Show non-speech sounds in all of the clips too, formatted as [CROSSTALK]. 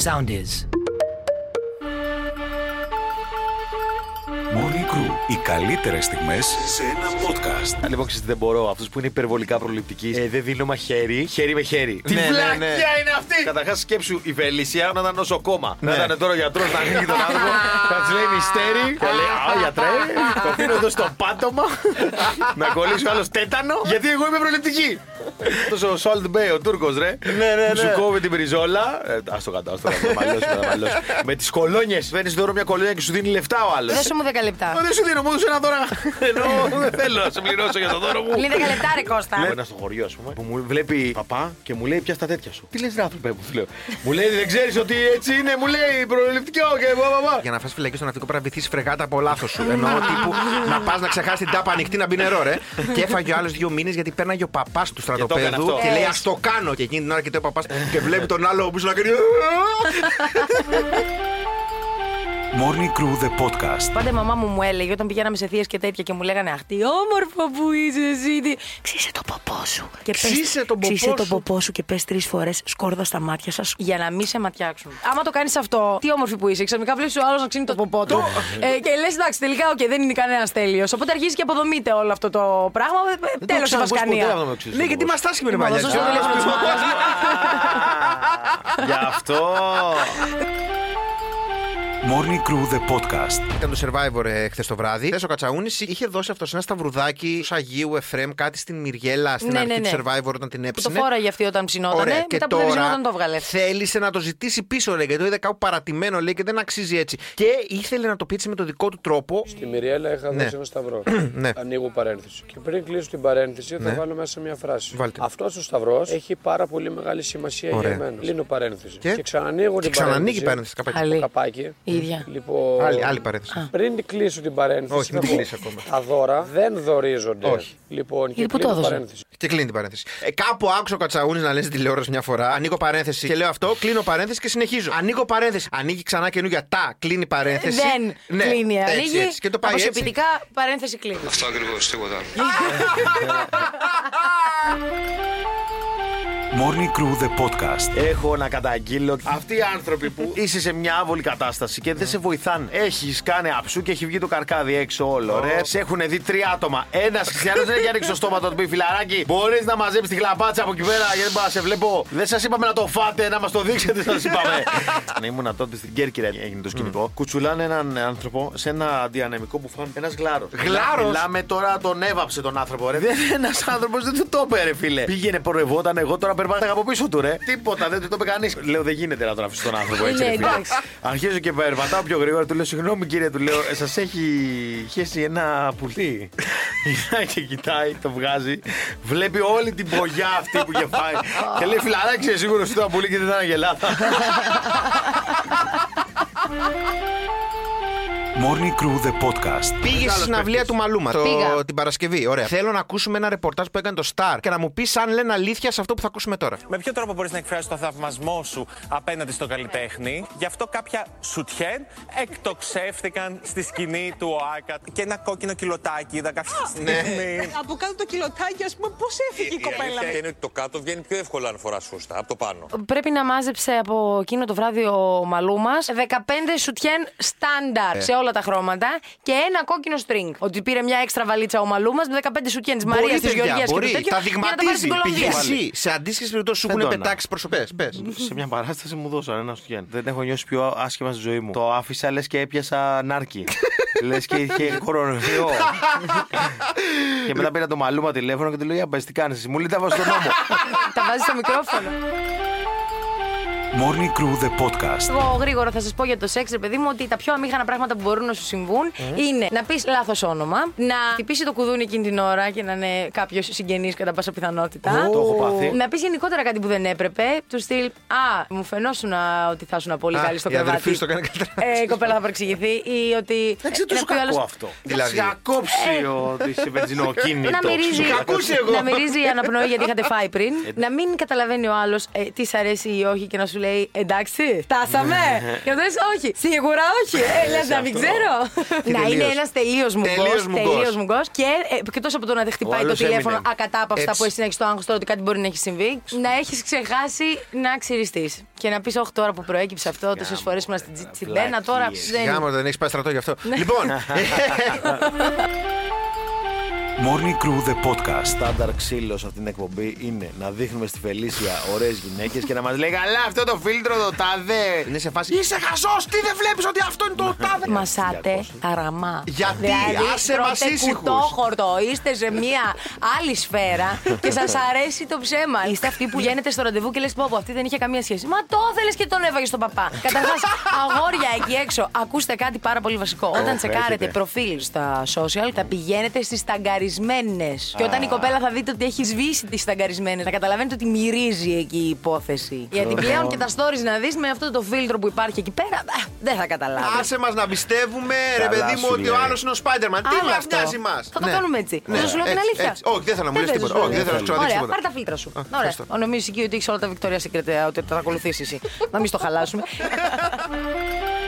Sound is. Crew. Οι καλύτερες στιγμές σε ένα podcast. Λοιπόν, ξέρετε, δεν μπορώ. Αυτό που είναι υπερβολικά προληπτικοί ε, δεν δίνω μαχαίρι, χέρι με χέρι. Τι Ναι, ναι, βλακιά ναι. είναι αυτή! Καταρχάς, σκέψου η Φελίσια να ήταν νοσοκόμα. Να Ναι. ήταν τώρα ο γιατρός να ανοίγει τον άνθρωπο. Θα της λέει μυστέρι. Και λέει Α, γιατρέ, το αφήνω εδώ στο πάτωμα. να κολλήσει ο άλλος τέτανο. Γιατί εγώ είμαι προληπτική. Αυτός ο Σόλτ Μπέι, ο Τούρκος, ρε. Ναι, ναι, Που Σου ναι. κόβει την πριζόλα. Α το κάτω, ας το κάτω. Μαλλιώσει, μαλλιώσει. Με τις κολόνιες. Φέρνεις τώρα μια κολόνια και σου δίνει λεφτά ο άλλος. Δώσε μου 10 λεπτά. Δεν σου δίνω, μου έδωσε ένα δώρα. Ενώ δεν θέλω να σε πληρώσω για το δώρο μου. Λέει 10 λεπτά, ρε Κώστα. Λέω ένα στο χωριό, ας πούμε, που μου βλέπει παπά και μου λέει πια στα τέτοια σου. Τι λες, ρε άνθρωπε μου, του λέω. Μου λέει δεν ξέρεις ότι έτσι είναι, μου λέει προληπτικό και μπα, μπα, μπα. Για να φας φυλακή στο ναυτικό πρέπει να βυθίσεις φρεγάτα από λάθος σου. Εννοώ τύπου να πας να ξεχάσεις την τάπα ανοιχτή να μπει νερό, ρε. και έφαγε ο άλλος δύο μήνες γιατί πέρναγε ο παπάς του έκανε στρατοπέδου αυτό. και, λέει Ε. Α το κάνω. Και εκείνη την ώρα και ο παπάς και βλέπει τον άλλο πίσω να κάνει. Morning Crew the podcast. Πάντα η μαμά μου μου έλεγε όταν πηγαίναμε σε θείες και τέτοια και μου λέγανε Αχ, τι όμορφο που είσαι εσύ. τι- Ξύσε το ποπό σου. Και πες- Ξύσε τον ποπό ξύσε το σου. ποπό σου και πες τρεις φορές σκόρδα στα μάτια σας για να μην σε ματιάξουν. Άμα το κάνεις αυτό, τι όμορφη που είσαι. Ξαφνικά βλέπεις ο άλλος να ξύνει το ποπό του. ε, και λες εντάξει, τελικά οκ, δεν είναι κανένας τέλειος. Οπότε αρχίζει και αποδομείται όλο αυτό το πράγμα. Τέλος η ξέρω πώς ποτέ βασκανία. αυτό με ξύσω Ναι, το γιατί πώς. μα τάσχει με Μα μαλλιά. δώσω στο τηλέφωνο της μαμάς μου. Γι' αυτό. [LAUGHS] [LAUGHS] [LAUGHS] Morning Crew the podcast. Ήταν το survivor ε, χθες το βράδυ. Χθες ο Κατσαούνης είχε δώσει αυτό ένα σταυρουδάκι του Αγίου Εφρέμ κάτι στην Μυριέλα στην Ναι, αρχή ναι, του ναι. survivor όταν την Που το έψινε. φόραγε αυτή όταν ψινότανε. Ωραία. Και Μετά που δεν τώρα ψινόταν το βγάλε. θέλησε να το ζητήσει πίσω, λέει, γιατί το είδε κάπου παρατημένο, λέει, και δεν αξίζει έτσι. Και ήθελε να το πει έτσι με το δικό του τρόπο. Στη Μυριέλα είχα Ναι. δώσει ένα σταυρό. [CLEARS THROAT] Ναι. Ανοίγω παρένθεση. Και πριν κλείσω την παρένθεση, θα βάλω μέσα μια φράση. Βάλτε. Αυτός ο σταυρός έχει πάρα πολύ μεγάλη σημασία Ωραία. για μένα. Λύνω παρένθεση. Και; Και, ξανανοίγω Και την ξανανοίγει η παρένθεση. παρένθεση. Καπάκι. Άλλη. Το καπάκι. Η ίδια. Λοιπόν, Άλλη, άλλη παρένθεση. Πριν κλείσω την παρένθεση, Όχι, μην θα την πω, κλείσει ακόμα. Τα δώρα δεν δορίζονται. Όχι. Λοιπόν, και Γιατί πού το κλείνω έδωσε; παρένθεση. Και κλείνει την παρένθεση. Ε, κάπου άκουσα ο Κατσαούνη να λέει στην τηλεόραση μια φορά. Ανοίγω παρένθεση και λέω αυτό, κλείνω παρένθεση και συνεχίζω. Ανοίγω παρένθεση. Ανοίγει ξανά καινούργια τα, κλείνει παρένθεση. Δεν Ναι, κλείνει. έτσι, Ανοίγει. έτσι. Και το πάει έτσι. αποσιοποιητικά παρένθεση κλείνει. Αυτό ακριβώς, τίποτα άλλο. [LAUGHS] [LAUGHS] Morning Crew the podcast. Έχω να καταγγείλω. Αυτοί οι άνθρωποι που είσαι σε μια άβολη κατάσταση και δεν σε βοηθάνε. Έχεις κάνει αψού και έχει βγει το καρκάδι έξω όλο. Ρε. Σε έχουν δει τρία άτομα. Ένας χριστιανός δεν έχει [LAUGHS] ανοίξει το στόμα του να του πει φιλαράκι. Μπορείς να μαζέψεις τη χλαπάτσα από εκεί πέρα γιατί δεν μπορώ να σε βλέπω. Δεν σας είπαμε να το φάτε, να μας το δείξετε, σας είπαμε. [LAUGHS] Ναι, Ήμουνα τότε στην Κέρκυρα έγινε το σκηνικό. Κουτσουλάνε έναν άνθρωπο σε ένα διανεμικό που φάνε ένας γλάρος. Γλάρος; Μιλάμε τώρα τον έβαψε τον άνθρωπο, ρε. Δεν ένας άνθρωπος δεν του το είπε, ρε φίλε. Πήγαινε, πορευόταν, εγώ τώρα περπάταγα από πίσω του, ρε. Τίποτα, δεν του το είπε κανείς. Λέω, δεν γίνεται να τον αφήσει τον άνθρωπο έτσι, Ναι, ρε φίλε. εντάξει. Αρχίζω και περπατάω πιο γρήγορα, του λέω, συγγνώμη κύριε, του λέω, σας έχει χέσει ένα πουλί. Κοιτάει και κοιτάει, το βγάζει. Βλέπει όλη την μπογιά αυτή που είχε φάει. και λέει, φιλαράκι, είσαι σίγουρος ότι ήταν πουλί και δεν ήταν αγελάδα. Morning Crew the podcast. Πήγες στη συναυλία του Μαλούμα το, Πήγα. την Παρασκευή. Ωραία. Θέλω να ακούσουμε ένα ρεπορτάζ που έκανε το Star και να μου πεις αν λένε αλήθεια σε αυτό που θα ακούσουμε τώρα. Με ποιο τρόπο μπορείς να εκφράσεις το θαυμασμό σου απέναντι στον καλλιτέχνη; Γι' αυτό κάποια σουτιέν εκτοξεύτηκαν στη σκηνή του ΟΑΚΑ και ένα κόκκινο κιλοτάκι είδα κάποια στιγμή. Από κάτω το κιλοτάκι, ας πούμε, πώς έφυγε η, κοπέλα; είναι ότι το κάτω βγαίνει πιο εύκολα αν φοράς σωστά από το πάνω. Πρέπει να μάζεψε από εκείνο το βράδυ ο Μαλούμας 15 σουτιέν στάνταρ σε όλα τα χρώματα και ένα κόκκινο string. Ότι πήρε μια έξτρα βαλίτσα ο Μαλούμα με 15 σουτιέν τη Μαρία, της παιδιά, Γεωργίας και μπορεί. του τέτοιου. Τα για να τα πάρει στην δειγματίζει. Πήγε Κολομβία. εσύ σε αντίστοιχες περιπτώσεις σου έχουν Φεντόνα. πετάξει προσωπές. Πες. σε μια παράσταση μου δώσαν ένα στουγέν. Δεν έχω νιώσει πιο άσχημα στη ζωή μου. Το άφησα λες και έπιασα νάρκι. [LAUGHS] λες και είχε κορονοϊό. [LAUGHS] και μετά πήρα το μαλούμα τηλέφωνο και του λέω: Για πες, τι κάνεις, μου λέει τα βάζω στον νόμο. Τα βάζεις στο μικρόφωνο. Morning Crew the podcast. Εγώ γρήγορα θα σας πω για το σεξ, ρε παιδί μου, ότι τα πιο αμήχανα πράγματα που μπορούν να σου συμβούν είναι να πεις λάθος όνομα, να χτυπήσει το κουδούνι εκείνη την ώρα και να είναι κάποιος συγγενής κατά πάσα πιθανότητα. Το έχω πάθει. Να πεις γενικότερα κάτι που δεν έπρεπε. Του στυλ Α, μου φαινόσουν ότι θα ήσουν πολύ Α, καλή στο η αδερφή κρεβάτι. σου το έκανε καλύτερα. Ε, η κοπέλα θα παρεξηγηθεί. Ή ότι. Δεν ξέρω τόσο να πει ο άλλος- κακό αυτό. Δηλαδή. Να κόψει ότι είσαι βενζινοκίνητο. να μυρίζει, Σου είχα ακούσει εγώ. να μυρίζει η αναπνοή γιατί είχατε φάει πριν. να μην καταλαβαίνει ο άλλος τι σ' αρέσει ή όχι και να σου λέει Εντάξει, φτάσαμε. [LAUGHS] και αυτός λες, Όχι, σίγουρα όχι. Ε, λες να μην αυτό. ξέρω. [LAUGHS] να είναι τελείως. ένας τελείως Τελείως μουγκός. μουγκός. Τελείως μουγκός. Και ε, εκτός από το να δεν χτυπάει το άλλος τηλέφωνο έμεινε. ακατάπαυστα Έτσι. που εσύ να έχει το άγχος τώρα ότι κάτι μπορεί να έχει συμβεί, να έχεις ξεχάσει να ξυριστείς. Και να πεις, Όχι τώρα που προέκυψε αυτό, τόσες φορές ήμουν στην τζι- στην πένα, τώρα δεν. Γάμο, δεν έχεις πάει στρατό γι' αυτό. Ναι. [LAUGHS] Λοιπόν, Morning Crew the podcast. Στάνταρ ξύλος σε αυτήν την εκπομπή είναι να δείχνουμε στη Φελίσια ωραίες γυναίκες και να μας λέει Καλά, αυτό το φίλτρο το τάδε. είναι σε φάση. Είσαι χαζός! Τι δεν βλέπεις ότι αυτό είναι το τάδε; Μασάτε αραμά. Γιατί; δηλαδή, Άσε μας τρώτε ήσυχους. κουτόχορτο, είστε σε μια άλλη σφαίρα και σας αρέσει το ψέμα. Είστε αυτοί που βγαίνετε στο ραντεβού και λες: Πω, πω, αυτή δεν είχε καμία σχέση. Μα το ήθελε και τον έβαγες στον παπά. [LAUGHS] Καταρχάς, αγόρια εκεί έξω, ακούστε κάτι πάρα πολύ βασικό. Όταν τσεκάρετε έχετε. προφίλ στα social, θα πηγαίνετε στις ταγκαρισμένες. Και όταν η κοπέλα θα δείτε ότι έχει σβήσει τις ταγκαρισμένε, θα καταλαβαίνετε ότι μυρίζει εκεί η υπόθεση. Γιατί πλέον και τα stories να δεις με αυτό το φίλτρο που υπάρχει εκεί πέρα, α, δεν θα καταλάβεις. Άσε μας να πιστεύουμε, ρε Καλά παιδί μου, σου ότι ο λέει. άλλος είναι ο Spider-Man. Τι Άλλο μας αυτό. νοιάζει μα. Θα το κάνουμε έτσι. Ναι. Θα σου λέω την Έτσι, αλήθεια. έτσι. Όχι, δεν θέλω να μου λες θες τίποτα. σου Όχι, λέω. δεν θέλω να σου ξαναδείξω Ωραία, τίποτα. πάρε τα φίλτρα σου. Ωραία. ευχαριστώ. Ο νομίζεις εκεί ότι έχει όλα τα Victoria Secret, ε, ότι θα τα ακολουθήσεις εσύ. Να μην στο χαλάσουμε. [LAUGHS]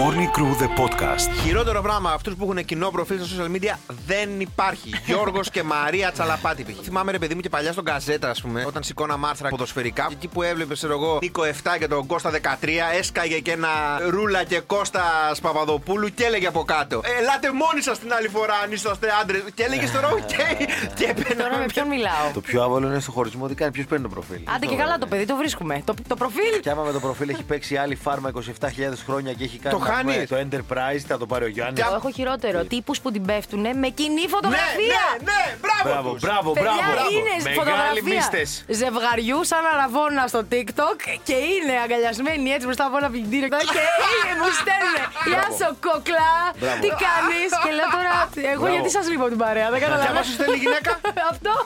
Morning Crew the podcast. Χειρότερο πράγμα αυτούς που έχουν κοινό προφίλ στα social media δεν υπάρχει. [LAUGHS] Γιώργος και Μαρία Τσαλαπάτη π.χ. Θυμάμαι ρε παιδί μου και παλιά στον Gazzetta, ας πούμε, όταν σήκωνα άρθρα ποδοσφαιρικά. Εκεί που έβλεπε, ξέρω εγώ, Νίκο 7 και τον Κώστα 13, έσκαγε και ένα Ρούλα και Κώστα Παπαδοπούλου και έλεγε από κάτω. Ελάτε μόνοι σας την άλλη φορά αν είσαστε άντρες. Και έλεγε τώρα, οκ. Και Τώρα με ποιον μιλάω; Το πιο άβολο είναι στο χωρισμό τι κάνει, ποιος παίρνει το προφίλ; Άντε και καλά το παιδί, το βρίσκουμε. Το, το προφίλ. Και άμα με το προφίλ έχει παίξει άλλη φάρμα 27.000 χρόνια και έχει κάνει Το να πούμε, χάνεις. το Enterprise, θα το πάρει ο Γιάννης. Εγώ έχω χειρότερο. Τύπους που την πέφτουν με κοινή Ναι, φωτογραφία. ναι, ναι, μπράβο. Μπράβο, τους. μπράβο, Παιδιά, μπράβο. είναι Μεγάλοι φωτογραφία μίστες. ζευγαριού σαν αραβόνα στο TikTok και είναι αγκαλιασμένοι έτσι μπροστά από ένα πλυντήριο και [LAUGHS] είναι, μου στέλνουν. Γεια σου, κόκλα. Μπράβο. Τι κάνεις; Και λέω τώρα, εγώ Μπράβο. γιατί σας λείπω από την παρέα, δεν Και άμα καταλαβαίνω. σου στέλνει γυναίκα; Αυτό. [LAUGHS]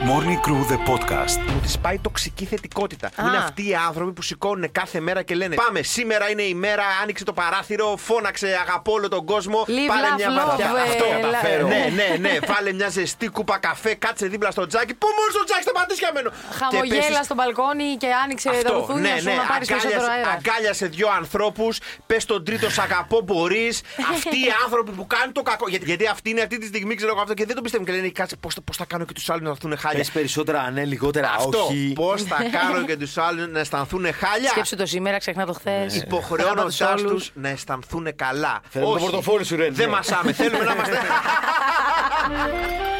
Morning Crew the podcast. Μου τη πάει τοξική θετικότητα. Α. Είναι αυτοί οι άνθρωποι που σηκώνουν κάθε μέρα και λένε Πάμε, σήμερα είναι η μέρα, άνοιξε το παράθυρο, φώναξε, αγαπώ όλο τον κόσμο. Live, πάρε laugh, μια love, βαθιά. ε, Αυτό la- καταφέρω. Ναι, ναι, ναι. Βάλε μια ζεστή κούπα καφέ, κάτσε δίπλα στο τζάκι. Πού μόνο στο τζάκι, σταματήσει για μένα. Χαμογέλα στο μπαλκόνι και άνοιξε τα Αυτό, ρουθούνια ναι, σου ναι. να πάρεις περισσότερο Αγκάλιασε, αέρα. αγκάλιασε δύο ανθρώπους, πες τον τρίτο, σ' αγαπώ, μπορείς. αυτοί οι [LAUGHS] άνθρωποι που κάνουν το κακό. Γιατί, γιατί αυτοί είναι αυτή τη στιγμή, ξέρω εγώ αυτό και δεν το πιστεύουν και λένε κάτσε πώς θα κάνω και τους άλλους να έρθουν χάλια. Πες περισσότερα ναι, λιγότερα Αυτό. όχι. Πώς θα κάνω και τους άλλους να αισθανθούν χάλια; Σκέψου το σήμερα, ξεχνά το χθες. Υποχρεώνοντάς τους να αισθανθούν καλά. Θέλουμε το πορτοφόλι σου, Ρεν. Δεν Ναι. μασάμε. Θέλουμε να είμαστε. [LAUGHS]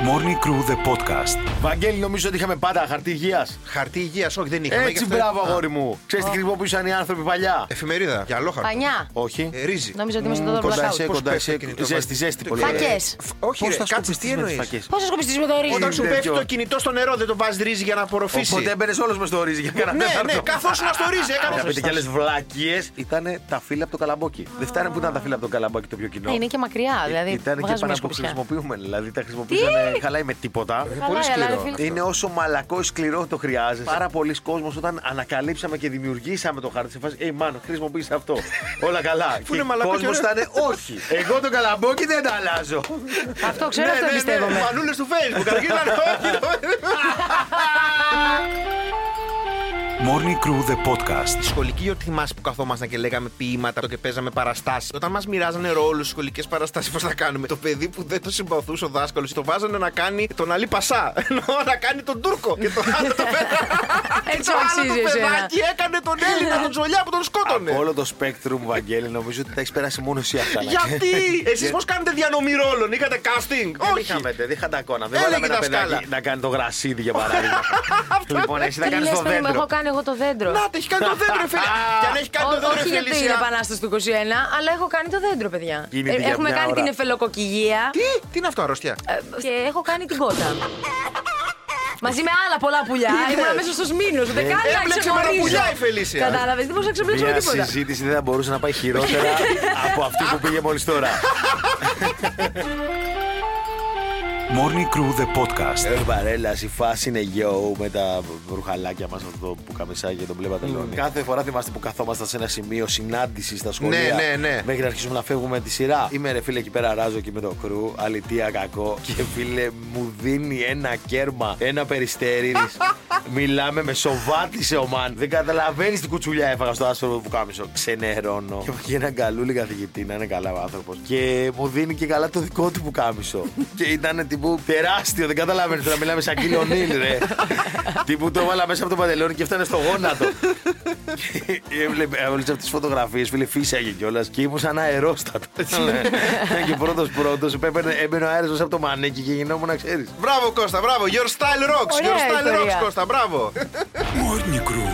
Morning Crew the podcast. Βαγγέλη, νομίζω ότι είχαμε πάντα χαρτί υγείας. Χαρτί υγείας, όχι, δεν είχαμε. Έτσι, γι' αυτό- μπράβο, Α, αγόρι μου. Ξέρεις τι χρησιμοποιούσαν οι άνθρωποι παλιά; Εφημερίδα, για αλόχαρτο. Πανιά. Όχι. Ε, Ρύζι. Νόμιζα ότι είμαστε εδώ Κοντά blackout. σε, Πώς κοντά πέφτει σε. το κινητό, Ζέστη, βάζει. ζέστη πολύ. Φακές. Φ- Όχι, Πώς ρε, θα κάτσε, σκουπιστείς τι με τις εννοεί. φακές; Πώς θα σκοπιστεί με το ρίζι. Όταν σου τέτοιο. πέφτει το κινητό στο νερό, δεν το βάζει ρύζι για να απορροφήσει. Οπότε έμπαινε όλο με στο ρύζι για κανένα Ναι, τέταρτο. ναι, καθόσουν στο ρύζι, έκανε. Να πείτε κι άλλες βλακίες. Ήταν τα φύλλα από το καλαμπόκι. Δεν φτάνε που ήταν τα φύλλα από το καλαμπόκι το πιο κοινό. Ε, Είναι και μακριά, δηλαδή. Ήταν και βγάζουμε πάνω που σκουπιά. χρησιμοποιούμε. Δηλαδή τα χρησιμοποιούσαν. Χαλάει με τίποτα. Καλά, αλλά, ρε φίλε. Είναι όσο μαλακό ή σκληρό το χρειάζεσαι. Πάρα πολλοί κόσμοι όταν ανακαλύψαμε και δημιουργήσαμε το χάρτη σε φάση. Ε, μάλλον χρησιμοποίησες αυτό. [LAUGHS] Όλα καλά. είναι μαλακό και κόσμος ωραίος. ήταν όχι. [LAUGHS] Εγώ το καλαμπόκι δεν τα αλλάζω. [LAUGHS] Αυτό ξέρω, Ναι, αυτό ναι, ναι, εμπιστεύομαι. Μανούλες του Facebook. Αρχίζαν όχι. Morning Crew the podcast. Στη σχολική γιορτή θυμάσαι που καθόμασταν και λέγαμε ποίηματα το και παίζαμε παραστάσεις. Όταν μας μοιράζανε ρόλους στι σχολικές παραστάσεις, πώς θα κάνουμε. Το παιδί που δεν το συμπαθούσε ο δάσκαλος, το βάζανε να κάνει τον Αλή Πασά. Ενώ να κάνει τον Τούρκο. Και το άλλο το Έτσι [LAUGHS] το άλλο αξίζει το εσένα. παιδάκι έκανε τον Έλληνα, τον Τζολιά που τον σκότωνε. Από όλο το spectrum, Βαγγέλη, νομίζω ότι τα έχεις περάσει μόνο εσύ αυτά. να Γιατί! ξέρεις. Εσείς πώς κάνετε διανομή ρόλων, είχατε casting; Δεν Όχι. είχαμε, δεν είχατε εικόνα. Δεν Έλεγε βάλαμε ένα δασκάλα. παιδάκι να κάνει το γρασίδι για παράδειγμα. [LAUGHS] λοιπόν, εσύ θα Τι κάνει λες, το παιδί μου, δέντρο. Έχω κάνει εγώ το δέντρο. Να, το έχεις κάνει το δέντρο, φίλε. [LAUGHS] Και αν έχεις κάνει το Ό- δέντρο, όχι για την Φελίσια. επανάσταση του 21, αλλά έχω κάνει το δέντρο, παιδιά. Κινείται Ε, για Έχουμε μια κάνει ώρα. την εφελοκοκυγία Τι, τι είναι αυτό, αρρωστιά. ε, και έχω κάνει την κότα. Μαζί με άλλα πολλά πουλιά. Τι Ήμουν λες; μέσα στους μήνους. Ούτε καν να Έμπλεξε με τα ξεχωρίζω. πουλιά η Φελίσια. Κατάλαβες, δεν μπορούσα να ξεπλέξω με Μια τίποτα. συζήτηση δεν θα μπορούσε να πάει χειρότερα [LAUGHS] από αυτή που πήγε μόλις τώρα. [LAUGHS] Morning Crew The Podcast. Ε, παρέλα, η φάση είναι yo με τα ρουχαλάκια μας, αυτό το που καμισάκι και τον μπλε παντελόνι. Κάθε φορά θυμάστε που καθόμασταν σε ένα σημείο συνάντησης στα σχολεία. Ναι, ναι, ναι. Μέχρι να αρχίσουμε να φεύγουμε τη σειρά. Είμαι ρε φίλε εκεί πέρα, ράζω και με το κρού. Αλητία κακό. [LAUGHS] Και φίλε, μου δίνει ένα κέρμα, ένα περιστέρι. [LAUGHS] Μιλάμε με σοβάτισε ο μαν. Δεν καταλαβαίνεις τι κουτσουλιά έφαγα στο άσπρο που κάμισο. Ξενερώνω. Και έχω και έναν καλούλι καθηγητή, να είναι καλά ο άνθρωπος. Και μου δίνει και καλά το δικό του που κάμισο. [LAUGHS] και ήταν τύπου τεράστιο, δεν καταλαβαίνει τώρα μιλάμε σαν κύριο Νίλ, ρε. [LAUGHS] τύπου το έβαλα μέσα από το παντελόνι και έφτανε στο γόνατο. και έβλεπε όλε αυτέ τις φωτογραφίες, φίλε, φύσαγε κιόλας. Και ήμουν σαν αερόστατο. και πρώτος πρώτος, έμπαινε ο αέρας από το μανίκι και γινόμουν να ξέρεις. Μπράβο Κώστα, μπράβο. Your style rocks. Ωραία Your style ιστορία. rocks, Κώστα, μπράβο. Morning Crew